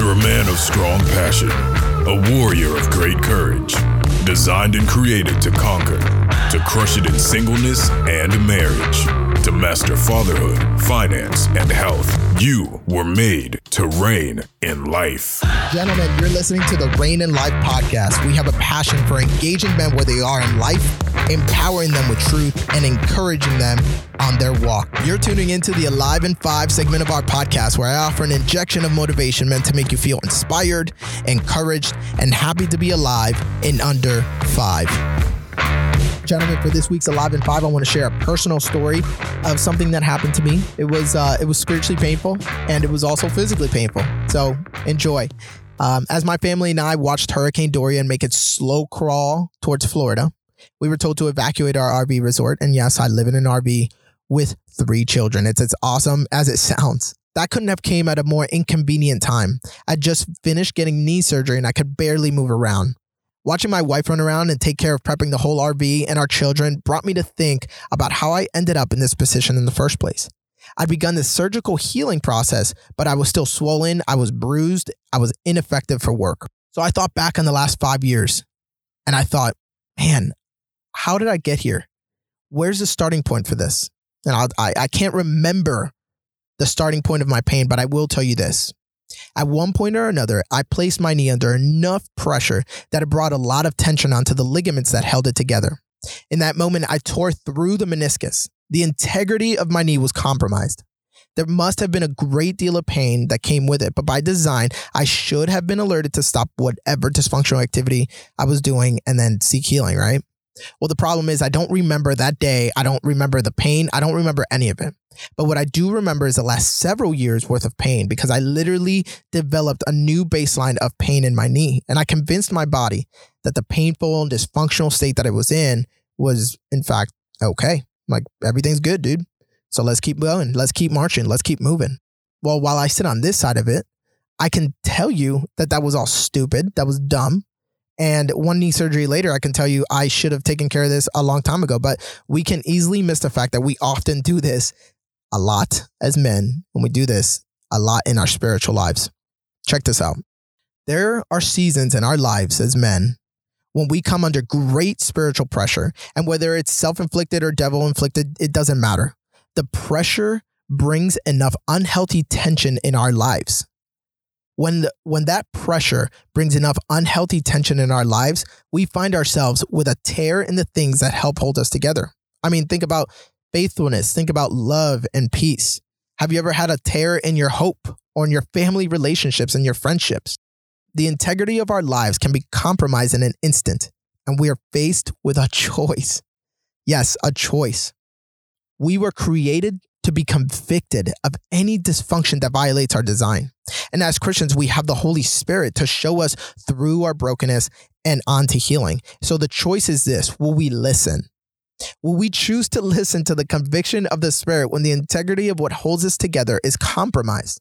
You're a man of strong passion, a warrior of great courage, designed and created to conquer, to crush it in singleness and marriage, to master fatherhood, finance, and health. You were made to reign in life. Gentlemen, you're listening to the Reign in Life podcast. We have a passion for engaging men where they are in life, empowering them with truth, and encouraging them on their walk. You're tuning into the Alive in Five segment of our podcast, where I offer an injection of motivation meant to make you feel inspired, encouraged, and happy to be alive in under five. Gentlemen, for this week's Alive in Five, I want to share a personal story of something that happened to me. It was uh, it was spiritually painful, and it was also physically painful. So enjoy. Um, as my family and I watched Hurricane Dorian make its slow crawl towards Florida, we were told to evacuate our RV resort. And yes, I live in an RV with three children. It's as awesome as it sounds. That couldn't have came at a more inconvenient time. I just finished getting knee surgery and I could barely move around. Watching my wife run around and take care of prepping the whole RV and our children brought me to think about how I ended up in this position in the first place. I'd begun this surgical healing process, but I was still swollen, I was bruised, I was ineffective for work. So I thought back on the last five years and I thought, man, how did I get here? Where's the starting point for this? And I'll, I, I can't remember the starting point of my pain, but I will tell you this. At one point or another, I placed my knee under enough pressure that it brought a lot of tension onto the ligaments that held it together. In that moment, I tore through the meniscus. The integrity of my knee was compromised. There must have been a great deal of pain that came with it, but by design, I should have been alerted to stop whatever dysfunctional activity I was doing and then seek healing, right? Well, the problem is I don't remember that day. I don't remember the pain. I don't remember any of it. But what I do remember is the last several years worth of pain because I literally developed a new baseline of pain in my knee. And I convinced my body that the painful and dysfunctional state that it was in was, in fact, okay. Like everything's good, dude. So let's keep going. Let's keep marching. Let's keep moving. Well, while I sit on this side of it, I can tell you that that was all stupid. That was dumb. And one knee surgery later, I can tell you I should have taken care of this a long time ago. But we can easily miss the fact that we often do this a lot as men, when we do this a lot in our spiritual lives. Check this out. There are seasons in our lives as men when we come under great spiritual pressure, and whether it's self inflicted or devil inflicted, it doesn't matter. The pressure brings enough unhealthy tension in our lives when the, when that pressure brings enough unhealthy tension in our lives, we find ourselves with a tear in the things that help hold us together. I mean, think about faithfulness, think about love and peace. Have you ever had a tear in your hope or in your family relationships and your friendships? The integrity of our lives can be compromised in an instant, and we are faced with a choice. Yes, a choice. We were created to be convicted of any dysfunction that violates our design. And as Christians, we have the Holy Spirit to show us through our brokenness and onto healing. So the choice is this will we listen? Will we choose to listen to the conviction of the Spirit when the integrity of what holds us together is compromised?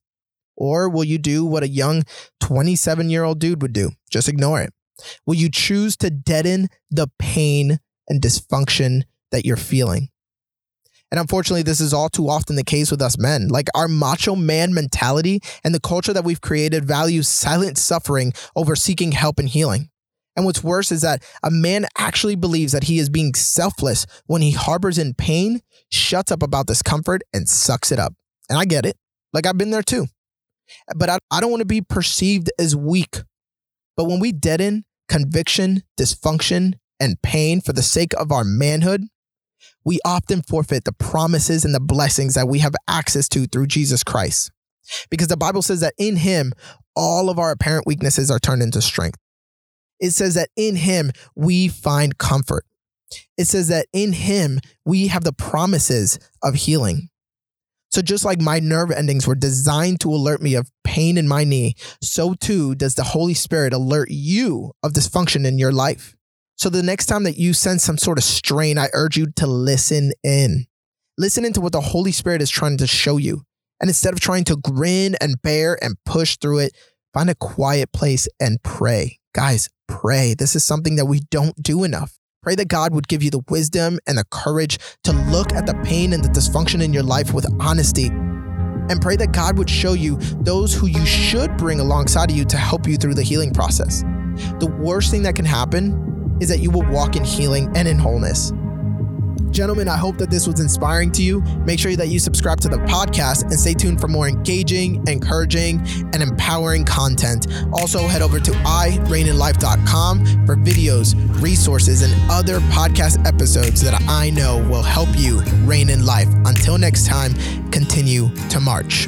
Or will you do what a young 27 year old dude would do? Just ignore it. Will you choose to deaden the pain and dysfunction that you're feeling? And unfortunately, this is all too often the case with us men. Like our macho man mentality and the culture that we've created values silent suffering over seeking help and healing. And what's worse is that a man actually believes that he is being selfless when he harbors in pain, shuts up about discomfort, and sucks it up. And I get it. Like I've been there too. But I, I don't want to be perceived as weak. But when we deaden conviction, dysfunction, and pain for the sake of our manhood, we often forfeit the promises and the blessings that we have access to through Jesus Christ. Because the Bible says that in him, all of our apparent weaknesses are turned into strength. It says that in him, we find comfort. It says that in him, we have the promises of healing. So, just like my nerve endings were designed to alert me of pain in my knee, so too does the Holy Spirit alert you of dysfunction in your life. So the next time that you sense some sort of strain, I urge you to listen in. Listen into what the Holy Spirit is trying to show you. And instead of trying to grin and bear and push through it, find a quiet place and pray. Guys, pray. This is something that we don't do enough. Pray that God would give you the wisdom and the courage to look at the pain and the dysfunction in your life with honesty and pray that God would show you those who you should bring alongside of you to help you through the healing process. The worst thing that can happen is that you will walk in healing and in wholeness. Gentlemen, I hope that this was inspiring to you. Make sure that you subscribe to the podcast and stay tuned for more engaging, encouraging, and empowering content. Also, head over to ireigninlife.com for videos, resources, and other podcast episodes that I know will help you reign in life. Until next time, continue to march.